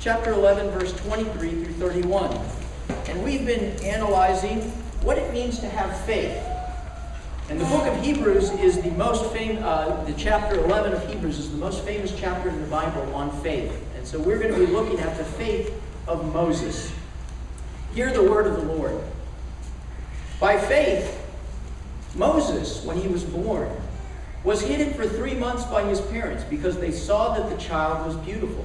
chapter 11, verse 23 through 31. And we've been analyzing what it means to have faith. And the book of Hebrews is the most famous, uh, the chapter 11 of Hebrews is the most famous chapter in the Bible on faith. And so we're going to be looking at the faith of Moses. Hear the word of the Lord. By faith, Moses, when he was born, was hidden for three months by his parents because they saw that the child was beautiful.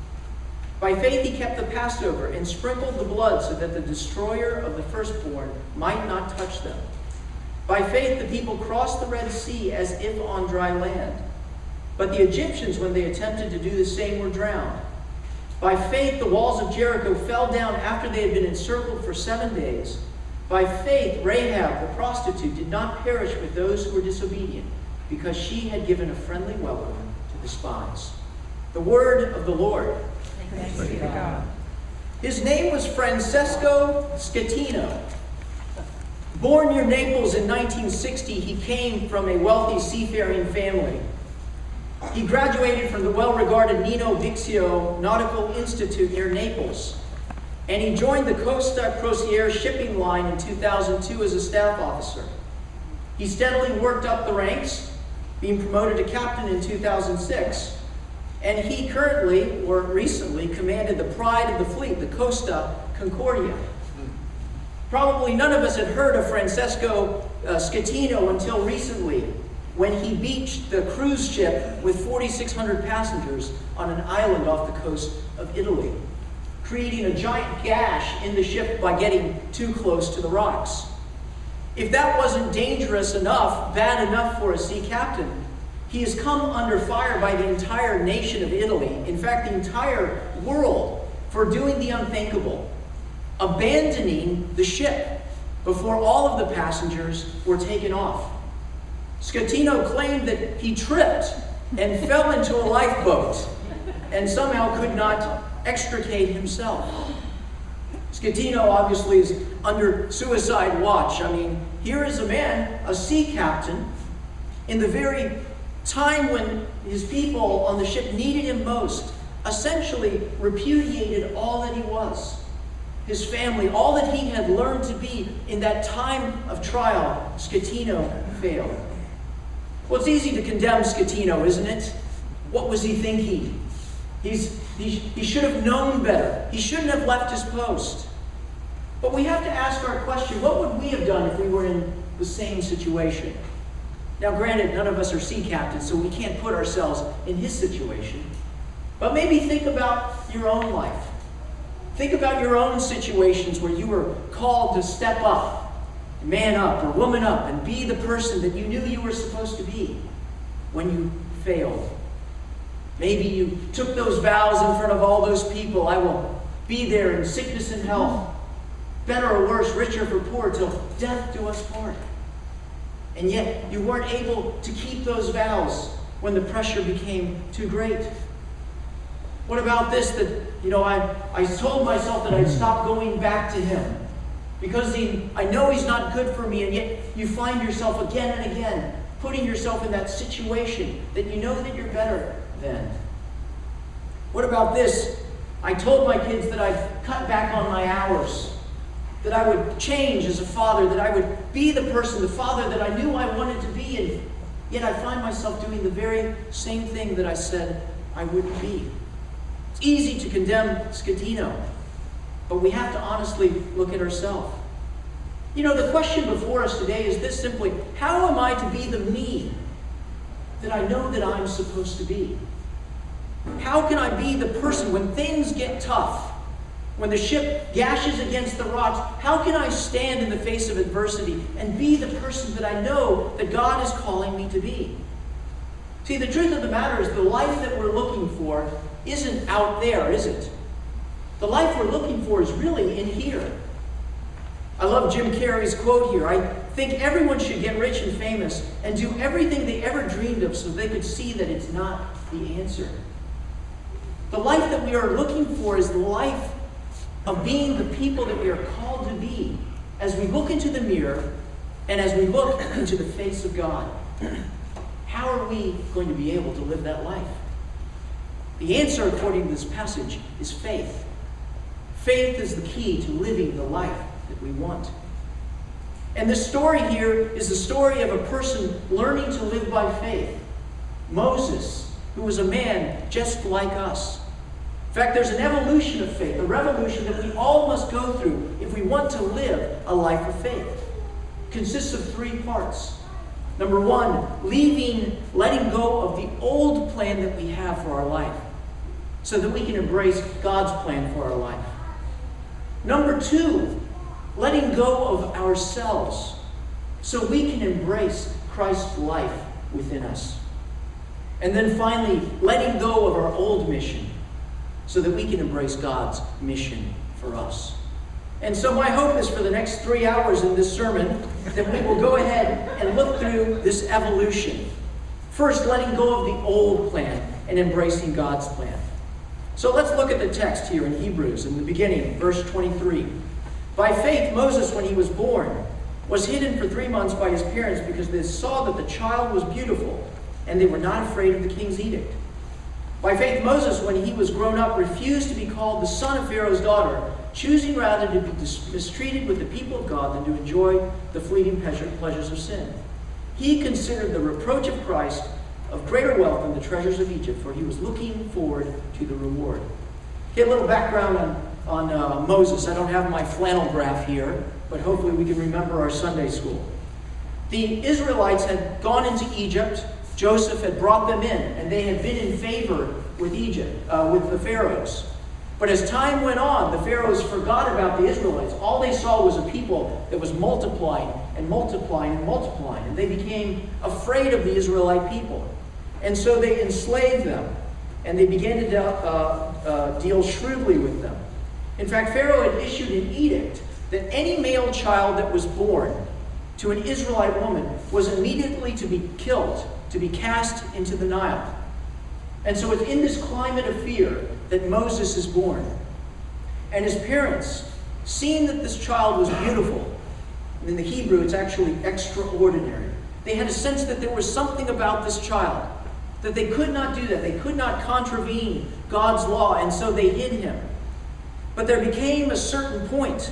By faith, he kept the Passover and sprinkled the blood so that the destroyer of the firstborn might not touch them. By faith, the people crossed the Red Sea as if on dry land. But the Egyptians, when they attempted to do the same, were drowned. By faith, the walls of Jericho fell down after they had been encircled for seven days. By faith, Rahab the prostitute did not perish with those who were disobedient, because she had given a friendly welcome to the spies. The word of the Lord. Thanks be to God. His name was Francesco Schettino. Born near Naples in 1960, he came from a wealthy seafaring family. He graduated from the well regarded Nino Bixio Nautical Institute near Naples, and he joined the Costa Crociere shipping line in 2002 as a staff officer. He steadily worked up the ranks, being promoted to captain in 2006, and he currently, or recently, commanded the pride of the fleet, the Costa Concordia. Probably none of us had heard of Francesco uh, Schettino until recently, when he beached the cruise ship with 4,600 passengers on an island off the coast of Italy, creating a giant gash in the ship by getting too close to the rocks. If that wasn't dangerous enough, bad enough for a sea captain, he has come under fire by the entire nation of Italy, in fact, the entire world, for doing the unthinkable, abandoning the ship before all of the passengers were taken off. Schettino claimed that he tripped and fell into a lifeboat and somehow could not extricate himself. Schettino obviously is under suicide watch. I mean, here is a man, a sea captain, in the very time when his people on the ship needed him most, essentially repudiated all that he was. His family, all that he had learned to be in that time of trial, Schettino failed. Well, it's easy to condemn Schettino, isn't it? What was he thinking? He's, he, he should have known better. He shouldn't have left his post. But we have to ask our question what would we have done if we were in the same situation? Now, granted, none of us are sea captains, so we can't put ourselves in his situation. But maybe think about your own life. Think about your own situations where you were called to step up man up or woman up and be the person that you knew you were supposed to be when you failed. Maybe you took those vows in front of all those people. I will be there in sickness and health, better or worse, richer or poor, till death do us part. And yet you weren't able to keep those vows when the pressure became too great. What about this that, you know, I, I told myself that I'd stop going back to him because he, I know he's not good for me, and yet you find yourself again and again putting yourself in that situation that you know that you're better than. What about this? I told my kids that I'd cut back on my hours, that I would change as a father, that I would be the person, the father that I knew I wanted to be, and yet I find myself doing the very same thing that I said I wouldn't be. It's easy to condemn Schettino. But we have to honestly look at ourselves. You know, the question before us today is this simply How am I to be the me that I know that I'm supposed to be? How can I be the person when things get tough? When the ship gashes against the rocks, how can I stand in the face of adversity and be the person that I know that God is calling me to be? See, the truth of the matter is the life that we're looking for isn't out there, is it? The life we're looking for is really in here. I love Jim Carrey's quote here. I think everyone should get rich and famous and do everything they ever dreamed of so they could see that it's not the answer. The life that we are looking for is the life of being the people that we are called to be as we look into the mirror and as we look into the face of God. How are we going to be able to live that life? The answer, according to this passage, is faith. Faith is the key to living the life that we want. And this story here is the story of a person learning to live by faith. Moses, who was a man just like us. In fact, there's an evolution of faith, a revolution that we all must go through if we want to live a life of faith. It consists of three parts. Number one, leaving, letting go of the old plan that we have for our life so that we can embrace God's plan for our life. Number two, letting go of ourselves so we can embrace Christ's life within us. And then finally, letting go of our old mission so that we can embrace God's mission for us. And so, my hope is for the next three hours in this sermon that we will go ahead and look through this evolution. First, letting go of the old plan and embracing God's plan. So, let's look at the text here in Hebrews in the beginning, verse 23. By faith, Moses, when he was born, was hidden for three months by his parents because they saw that the child was beautiful and they were not afraid of the king's edict. By faith, Moses, when he was grown up, refused to be called the son of Pharaoh's daughter, choosing rather to be mistreated with the people of God than to enjoy the fleeting pleasures of sin. He considered the reproach of Christ of greater wealth than the treasures of Egypt, for he was looking forward to the reward. Get a little background on on uh, Moses. I don't have my flannel graph here, but hopefully we can remember our Sunday school. The Israelites had gone into Egypt. Joseph had brought them in, and they had been in favor with Egypt, uh, with the pharaohs. But as time went on, the pharaohs forgot about the Israelites. All they saw was a people that was multiplying and multiplying and multiplying, and they became afraid of the Israelite people. And so they enslaved them, and they began to de- uh, uh deal shrewdly with them. In fact, Pharaoh had issued an edict that any male child that was born to an Israelite woman was immediately to be killed, to be cast into the Nile. And so it's in this climate of fear that Moses is born. And his parents, seeing that this child was beautiful, in the Hebrew it's actually extraordinary, they had a sense that there was something about this child, that they could not do that. They could not contravene God's law, and so they hid him. But there became a certain point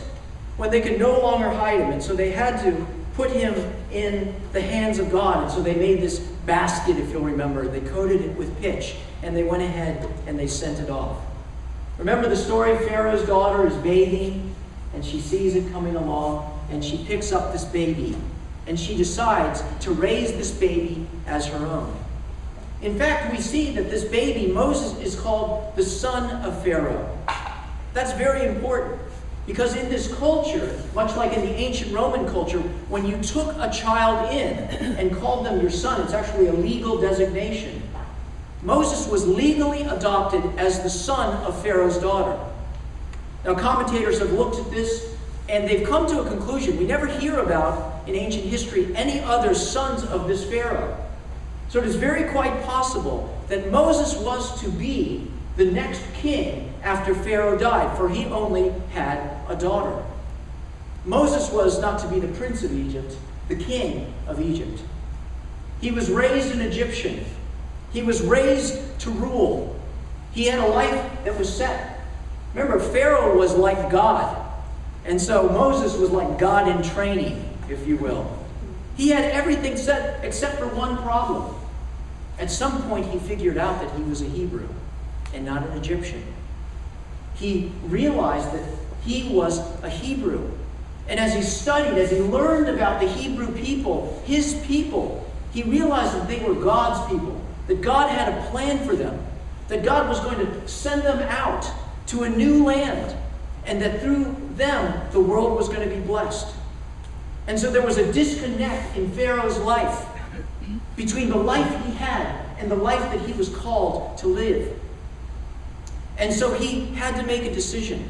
when they could no longer hide him, and so they had to put him in the hands of God. And so they made this basket, if you'll remember. They coated it with pitch, and they went ahead and they sent it off. Remember the story? Pharaoh's daughter is bathing, and she sees it coming along, and she picks up this baby, and she decides to raise this baby as her own. In fact, we see that this baby, Moses, is called the son of Pharaoh. That's very important. Because in this culture, much like in the ancient Roman culture, when you took a child in and called them your son, it's actually a legal designation. Moses was legally adopted as the son of Pharaoh's daughter. Now, commentators have looked at this and they've come to a conclusion. We never hear about, in ancient history, any other sons of this Pharaoh. So it is very quite possible that Moses was to be the next king after Pharaoh died, for he only had a daughter. Moses was not to be the prince of Egypt, the king of Egypt. He was raised an Egyptian. He was raised to rule. He had a life that was set. Remember, Pharaoh was like God. And so Moses was like God in training, if you will. He had everything set except for one problem. At some point, he figured out that he was a Hebrew and not an Egyptian. He realized that he was a Hebrew. And as he studied, as he learned about the Hebrew people, his people, he realized that they were God's people, that God had a plan for them, that God was going to send them out to a new land, and that through them the world was going to be blessed. And so there was a disconnect in Pharaoh's life between the life he had and the life that he was called to live. And so he had to make a decision.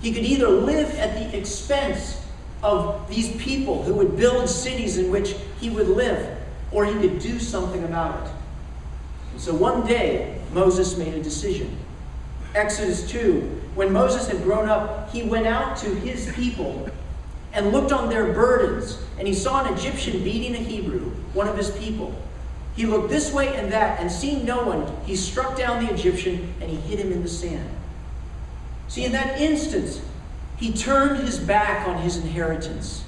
He could either live at the expense of these people who would build cities in which he would live, or he could do something about it. And so one day, Moses made a decision. Exodus 2 When Moses had grown up, he went out to his people and looked on their burdens, and he saw an Egyptian beating a Hebrew, one of his people. He looked this way and that, and seeing no one, he struck down the Egyptian and he hid him in the sand. See, in that instant, he turned his back on his inheritance.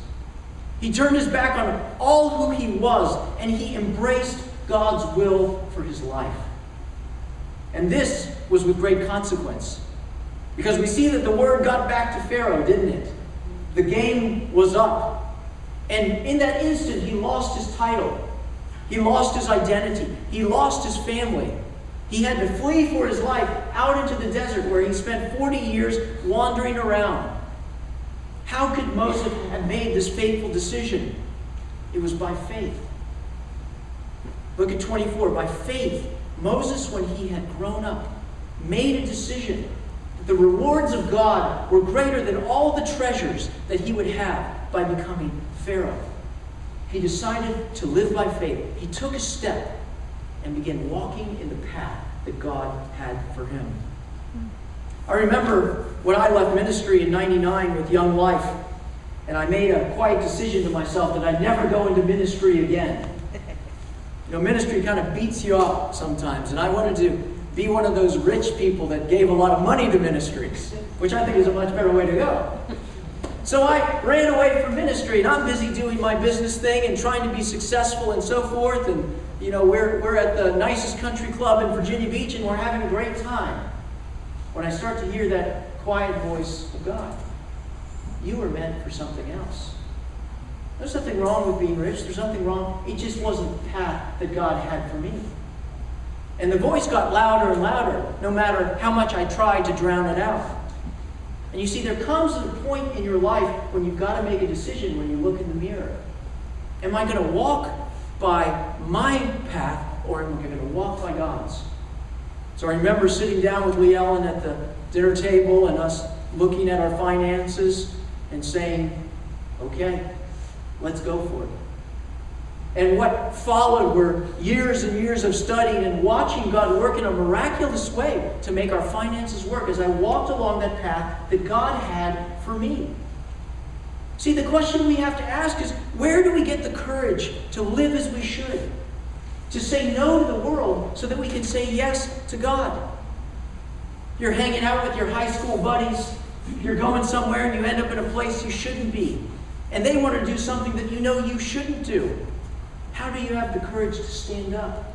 He turned his back on all who he was, and he embraced God's will for his life. And this was with great consequence. Because we see that the word got back to Pharaoh, didn't it? The game was up. And in that instant, he lost his title. He lost his identity. He lost his family. He had to flee for his life out into the desert where he spent 40 years wandering around. How could Moses have made this fateful decision? It was by faith. Look at 24. By faith, Moses, when he had grown up, made a decision that the rewards of God were greater than all the treasures that he would have by becoming Pharaoh. He decided to live by faith. He took a step and began walking in the path that God had for him. I remember when I left ministry in 99 with Young Life, and I made a quiet decision to myself that I'd never go into ministry again. You know, ministry kind of beats you up sometimes, and I wanted to be one of those rich people that gave a lot of money to ministries, which I think is a much better way to go. So I ran away from ministry, and I'm busy doing my business thing and trying to be successful and so forth. And, you know, we're, we're at the nicest country club in Virginia Beach, and we're having a great time. When I start to hear that quiet voice of God, you were meant for something else. There's nothing wrong with being rich. There's nothing wrong. It just wasn't the path that God had for me. And the voice got louder and louder, no matter how much I tried to drown it out. And you see, there comes a point in your life when you've got to make a decision when you look in the mirror. Am I going to walk by my path or am I going to walk by God's? So I remember sitting down with Lee Ellen at the dinner table and us looking at our finances and saying, okay, let's go for it. And what followed were years and years of studying and watching God work in a miraculous way to make our finances work as I walked along that path that God had for me. See, the question we have to ask is where do we get the courage to live as we should? To say no to the world so that we can say yes to God. You're hanging out with your high school buddies, you're going somewhere and you end up in a place you shouldn't be. And they want to do something that you know you shouldn't do. How do you have the courage to stand up?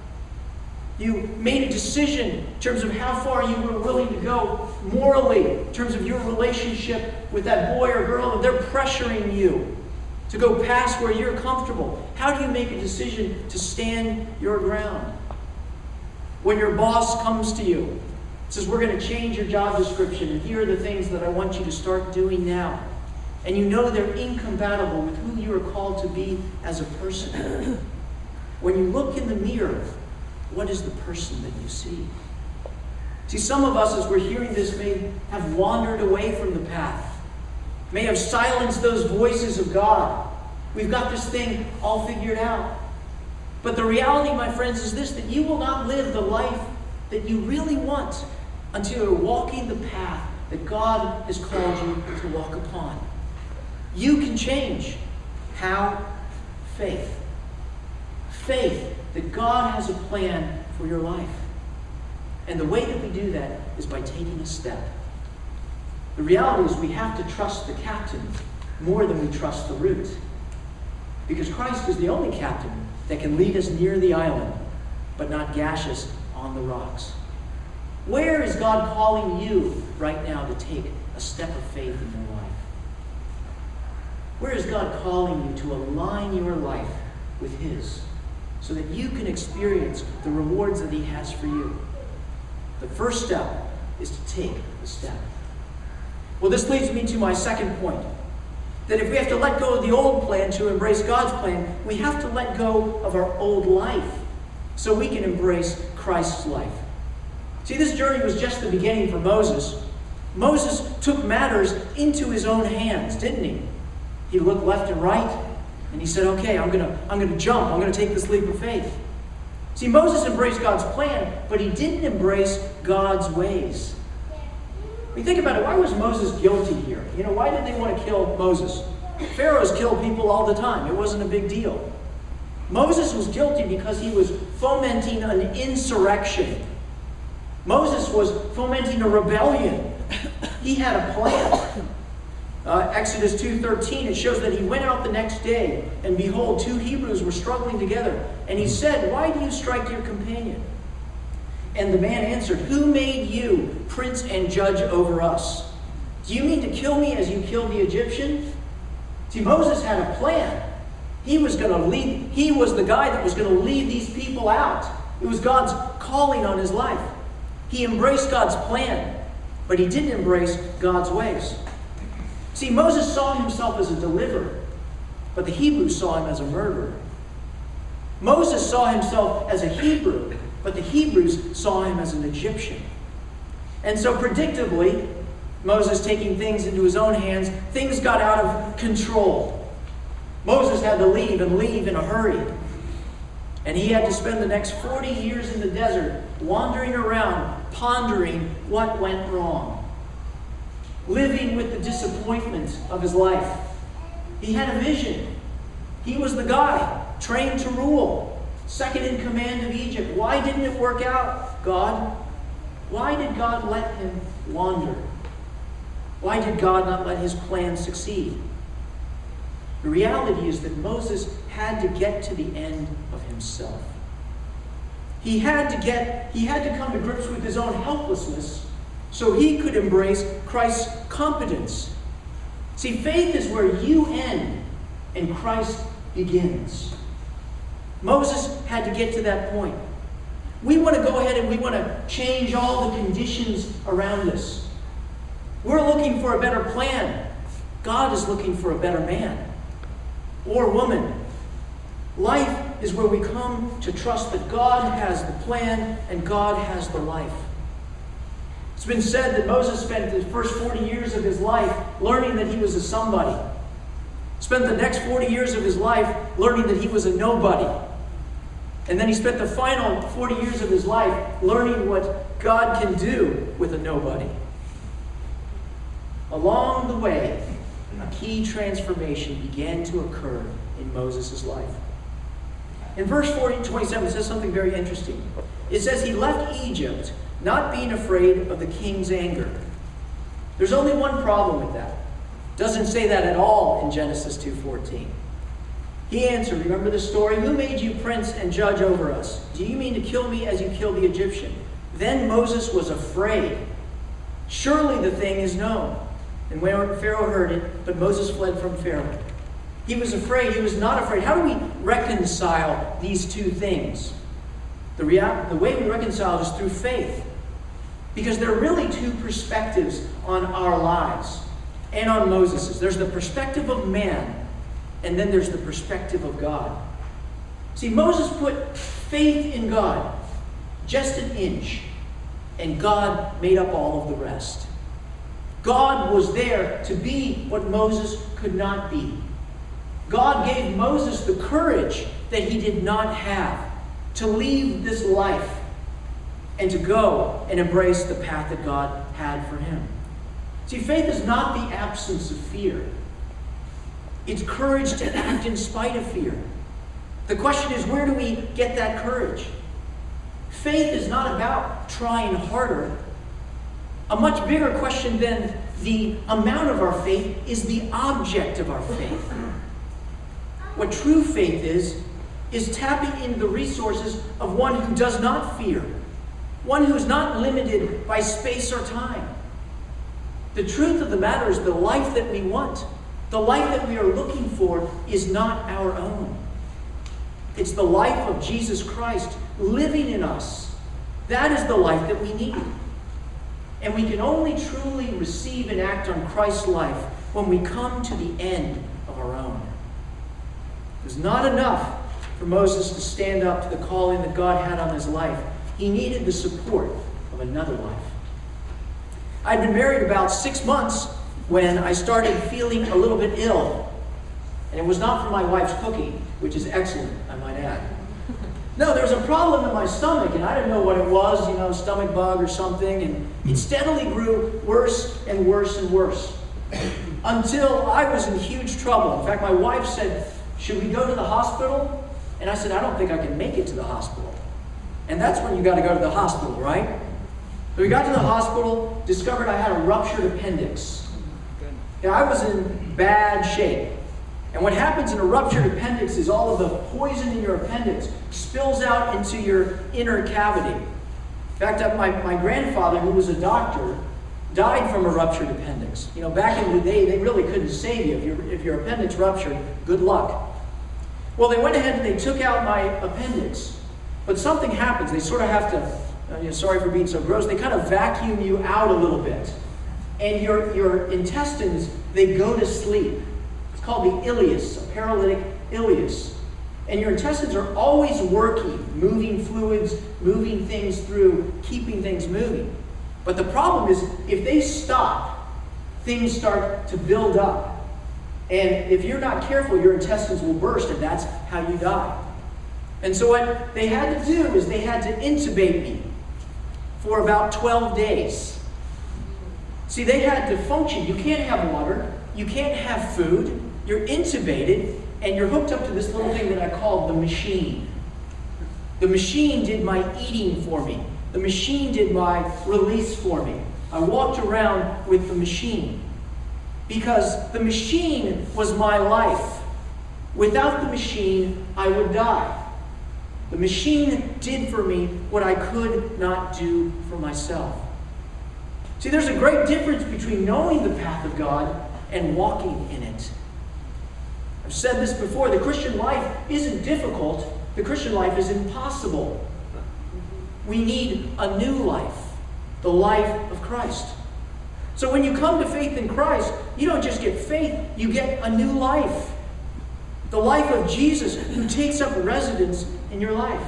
You made a decision in terms of how far you were willing to go morally, in terms of your relationship with that boy or girl, and they're pressuring you to go past where you're comfortable. How do you make a decision to stand your ground? When your boss comes to you, says, We're going to change your job description, and here are the things that I want you to start doing now. And you know they're incompatible with who you are called to be as a person. when you look in the mirror, what is the person that you see? See, some of us, as we're hearing this, may have wandered away from the path, may have silenced those voices of God. We've got this thing all figured out. But the reality, my friends, is this that you will not live the life that you really want until you're walking the path that God has called you to walk upon. You can change. How? Faith. Faith that God has a plan for your life. And the way that we do that is by taking a step. The reality is we have to trust the captain more than we trust the route. Because Christ is the only captain that can lead us near the island, but not gash us on the rocks. Where is God calling you right now to take a step of faith in your life? Where is God calling you to align your life with His so that you can experience the rewards that He has for you? The first step is to take the step. Well, this leads me to my second point that if we have to let go of the old plan to embrace God's plan, we have to let go of our old life so we can embrace Christ's life. See, this journey was just the beginning for Moses. Moses took matters into his own hands, didn't he? He looked left and right, and he said, Okay, I'm going to I'm to jump. I'm going to take this leap of faith. See, Moses embraced God's plan, but he didn't embrace God's ways. When you think about it, why was Moses guilty here? You know, why did they want to kill Moses? Pharaohs kill people all the time. It wasn't a big deal. Moses was guilty because he was fomenting an insurrection. Moses was fomenting a rebellion. He had a plan. Uh, Exodus 2.13, it shows that he went out the next day, and behold, two Hebrews were struggling together. And he said, Why do you strike your companion? And the man answered, Who made you prince and judge over us? Do you mean to kill me as you killed the Egyptian? See, Moses had a plan. He was going to lead, he was the guy that was going to lead these people out. It was God's calling on his life. He embraced God's plan, but he didn't embrace God's ways. See, Moses saw himself as a deliverer, but the Hebrews saw him as a murderer. Moses saw himself as a Hebrew, but the Hebrews saw him as an Egyptian. And so, predictably, Moses taking things into his own hands, things got out of control. Moses had to leave and leave in a hurry. And he had to spend the next 40 years in the desert wandering around, pondering what went wrong, living with the disappointment of his life. He had a vision. He was the guy trained to rule, second in command of Egypt. Why didn't it work out, God? Why did God let him wander? Why did God not let his plan succeed? The reality is that Moses had to get to the end of himself. He had to get, he had to come to grips with his own helplessness so he could embrace Christ's competence. See, faith is where you end and Christ begins. Moses had to get to that point. We want to go ahead and we want to change all the conditions around us. We're looking for a better plan. God is looking for a better man or woman. Life is where we come to trust that God has the plan and God has the life. It's been said that Moses spent the first 40 years of his life learning that he was a somebody. Spent the next 40 years of his life learning that he was a nobody. And then he spent the final 40 years of his life learning what God can do with a nobody. Along the way, a key transformation began to occur in Moses' life. In verse 40, 27, it says something very interesting. It says he left Egypt not being afraid of the king's anger. There's only one problem with that. Doesn't say that at all in Genesis 2:14. He answered, remember the story? Who made you prince and judge over us? Do you mean to kill me as you killed the Egyptian? Then Moses was afraid. Surely the thing is known. And when Pharaoh heard it, but Moses fled from Pharaoh. He was afraid. He was not afraid. How do we reconcile these two things? The, rea- the way we reconcile is through faith. Because there are really two perspectives on our lives and on Moses's. There's the perspective of man, and then there's the perspective of God. See, Moses put faith in God just an inch, and God made up all of the rest. God was there to be what Moses could not be. God gave Moses the courage that he did not have to leave this life and to go and embrace the path that God had for him. See, faith is not the absence of fear, it's courage to act in spite of fear. The question is, where do we get that courage? Faith is not about trying harder. A much bigger question than the amount of our faith is the object of our faith. What true faith is, is tapping into the resources of one who does not fear, one who is not limited by space or time. The truth of the matter is the life that we want, the life that we are looking for, is not our own. It's the life of Jesus Christ living in us. That is the life that we need. And we can only truly receive and act on Christ's life when we come to the end of our own. It was not enough for Moses to stand up to the calling that God had on his life. He needed the support of another life. I'd been married about six months when I started feeling a little bit ill. And it was not from my wife's cooking, which is excellent, I might add. No, there was a problem in my stomach, and I didn't know what it was, you know, stomach bug or something, and it steadily grew worse and worse and worse until I was in huge trouble. In fact, my wife said, Should we go to the hospital? And I said, I don't think I can make it to the hospital. And that's when you got to go to the hospital, right? So we got to the hospital, discovered I had a ruptured appendix. I was in bad shape. And what happens in a ruptured appendix is all of the poison in your appendix spills out into your inner cavity. In fact, uh, my, my grandfather, who was a doctor, died from a ruptured appendix. You know, back in the day, they really couldn't save you. If, your if your appendix ruptured, good luck. Well, they went ahead and they took out my appendix. But something happens. They sort of have to, uh, you know, sorry for being so gross, they kind of vacuum you out a little bit. And your, your intestines, they go to sleep. It's called the ileus, a paralytic ileus. And your intestines are always working, moving fluids, moving things through, keeping things moving. But the problem is, if they stop, things start to build up. And if you're not careful, your intestines will burst, and that's how you die. And so, what they had to do is they had to intubate me for about 12 days. See, they had to function. You can't have water, you can't have food, you're intubated, and you're hooked up to this little thing that I call the machine. The machine did my eating for me, the machine did my release for me. I walked around with the machine because the machine was my life. Without the machine, I would die. The machine did for me what I could not do for myself. See, there's a great difference between knowing the path of God and walking in it. I've said this before the Christian life isn't difficult, the Christian life is impossible. We need a new life, the life of Christ. So when you come to faith in Christ, you don't just get faith, you get a new life. The life of Jesus who takes up residence in your life.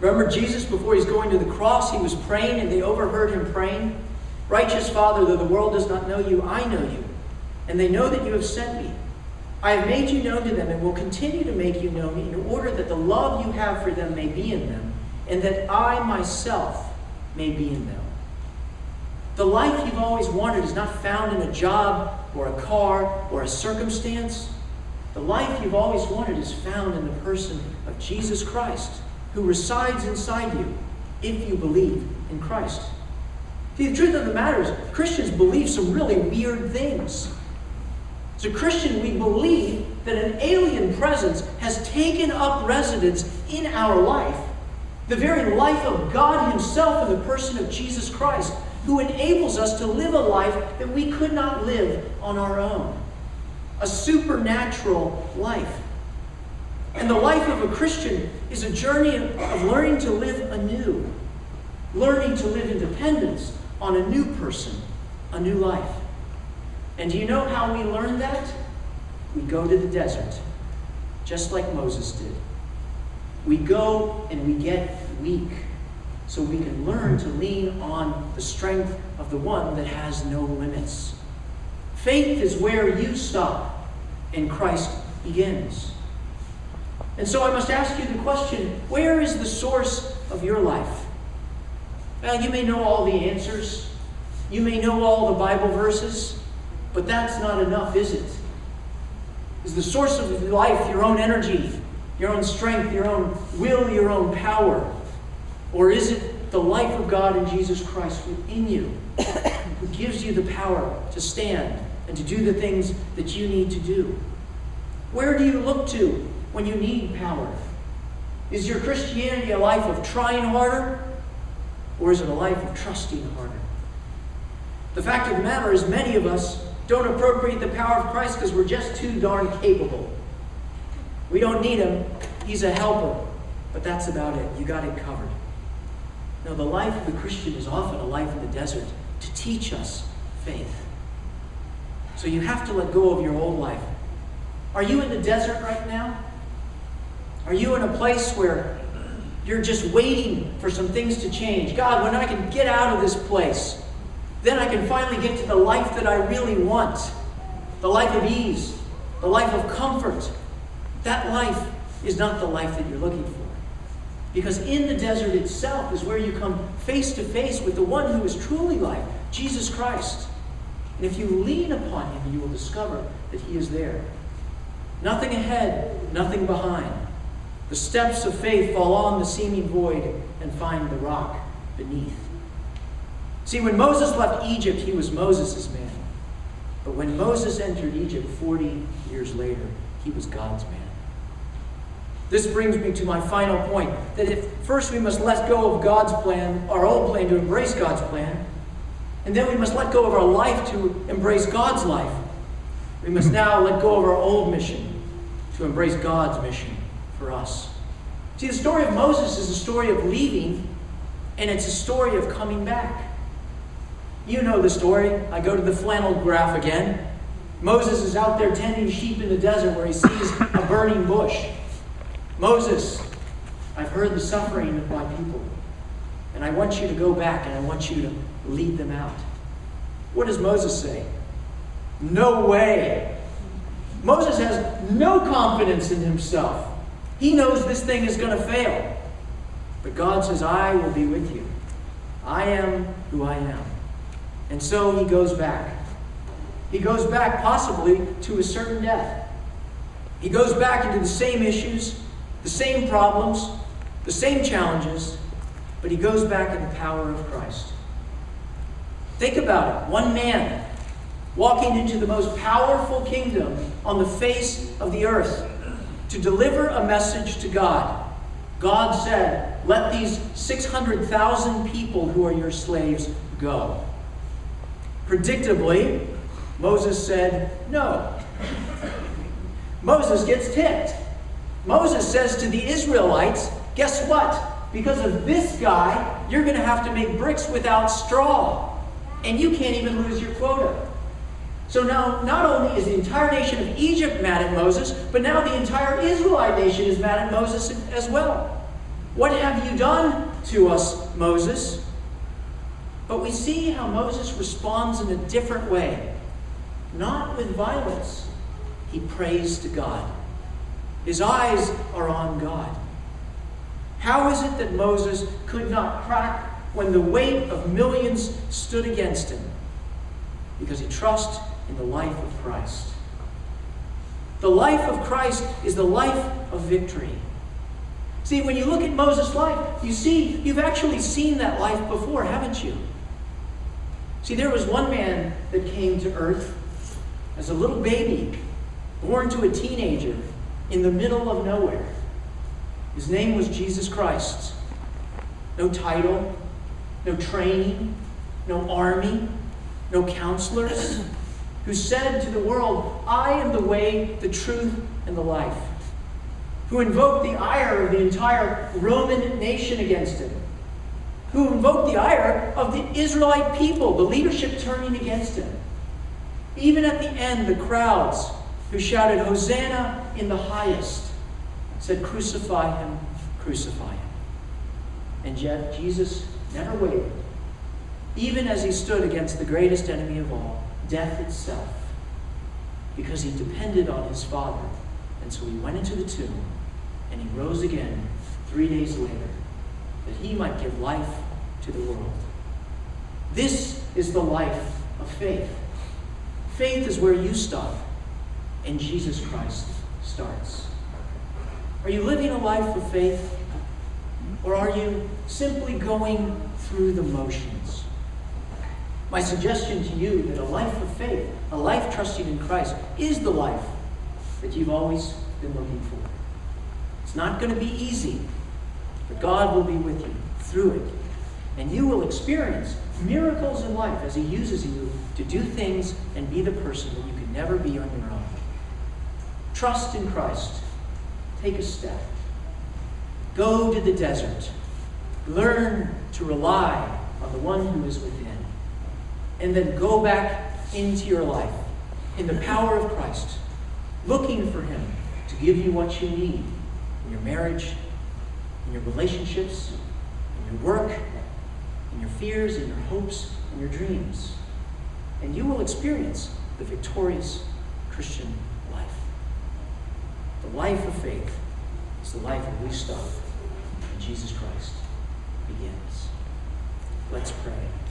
Remember Jesus before he's going to the cross, he was praying and they overheard him praying. Righteous Father, though the world does not know you, I know you, and they know that you have sent me. I have made you known to them and will continue to make you known in order that the love you have for them may be in them, and that I myself may be in them. The life you've always wanted is not found in a job or a car or a circumstance. The life you've always wanted is found in the person of Jesus Christ, who resides inside you if you believe in Christ. See, the truth of the matter is, Christians believe some really weird things. As a Christian, we believe that an alien presence has taken up residence in our life. The very life of God Himself in the person of Jesus Christ, who enables us to live a life that we could not live on our own a supernatural life. And the life of a Christian is a journey of learning to live anew, learning to live in dependence on a new person, a new life. And do you know how we learn that? We go to the desert, just like Moses did. We go and we get weak so we can learn to lean on the strength of the one that has no limits. Faith is where you stop and Christ begins. And so I must ask you the question where is the source of your life? Now, you may know all the answers, you may know all the Bible verses, but that's not enough, is it? Is the source of life your own energy, your own strength, your own will, your own power? Or is it the life of God in Jesus Christ within you who gives you the power to stand and to do the things that you need to do? Where do you look to when you need power? Is your Christianity a life of trying harder, or is it a life of trusting harder? The fact of the matter is, many of us don't appropriate the power of Christ because we're just too darn capable. We don't need him, he's a helper, but that's about it. You got it covered. Now, the life of the Christian is often a life in the desert to teach us faith. So you have to let go of your old life. Are you in the desert right now? Are you in a place where You're just waiting for some things to change. God, when I can get out of this place, then I can finally get to the life that I really want the life of ease, the life of comfort. That life is not the life that you're looking for. Because in the desert itself is where you come face to face with the one who is truly life, Jesus Christ. And if you lean upon him, you will discover that he is there. Nothing ahead, nothing behind. The steps of faith fall on the seeming void and find the rock beneath. See, when Moses left Egypt, he was Moses' man. But when Moses entered Egypt 40 years later, he was God's man. This brings me to my final point that if first we must let go of God's plan, our old plan, to embrace God's plan, and then we must let go of our life to embrace God's life. We must now let go of our old mission to embrace God's mission for us. See, the story of Moses is a story of leaving, and it's a story of coming back. You know the story. I go to the flannel graph again. Moses is out there tending sheep in the desert where he sees a burning bush. Moses, I've heard the suffering of my people, and I want you to go back and I want you to lead them out. What does Moses say? No way. Moses has no confidence in himself. He knows this thing is going to fail. But God says, I will be with you. I am who I am. And so he goes back. He goes back possibly to a certain death. He goes back into the same issues, the same problems, the same challenges, but he goes back in the power of Christ. Think about it. One man walking into the most powerful kingdom on the face of the earth to deliver a message to God. God said, Let these 600,000 people who are your slaves go. Predictably, Moses said, No. Moses gets ticked. Moses says to the Israelites, Guess what? Because of this guy, you're going to have to make bricks without straw. And you can't even lose your quota. So now, not only is the entire nation of Egypt mad at Moses, but now the entire Israelite nation is mad at Moses as well. What have you done to us, Moses? But we see how Moses responds in a different way. Not with violence, he prays to God. His eyes are on God. How is it that Moses could not crack when the weight of millions stood against him? Because he trusts in the life of Christ. The life of Christ is the life of victory. See, when you look at Moses' life, you see, you've actually seen that life before, haven't you? See, there was one man that came to earth as a little baby, born to a teenager in the middle of nowhere. His name was Jesus Christ. No title, no training, no army, no counselors, who said to the world, I am the way, the truth, and the life. Who invoked the ire of the entire Roman nation against him who invoked the ire of the Israelite people, the leadership turning against him. Even at the end, the crowds who shouted, Hosanna in the highest, said, Crucify him, crucify him. And yet, Jesus never wavered, even as he stood against the greatest enemy of all, death itself, because he depended on his Father. And so he went into the tomb and he rose again three days later that he might give life to the world. This is the life of faith. Faith is where you stop, and Jesus Christ starts. Are you living a life of faith, or are you simply going through the motions? My suggestion to you that a life of faith, a life trusting in Christ, is the life that you've always been looking for. It's not going to be easy. But God will be with you through it. And you will experience miracles in life as He uses you to do things and be the person that you could never be on your own. Trust in Christ. Take a step. Go to the desert. Learn to rely on the one who is within. And then go back into your life in the power of Christ, looking for Him to give you what you need in your marriage, in your relationships, in your work, in your fears, in your hopes, in your dreams. And you will experience the victorious Christian life. The life of faith is the life that we in Jesus Christ begins. Let's pray.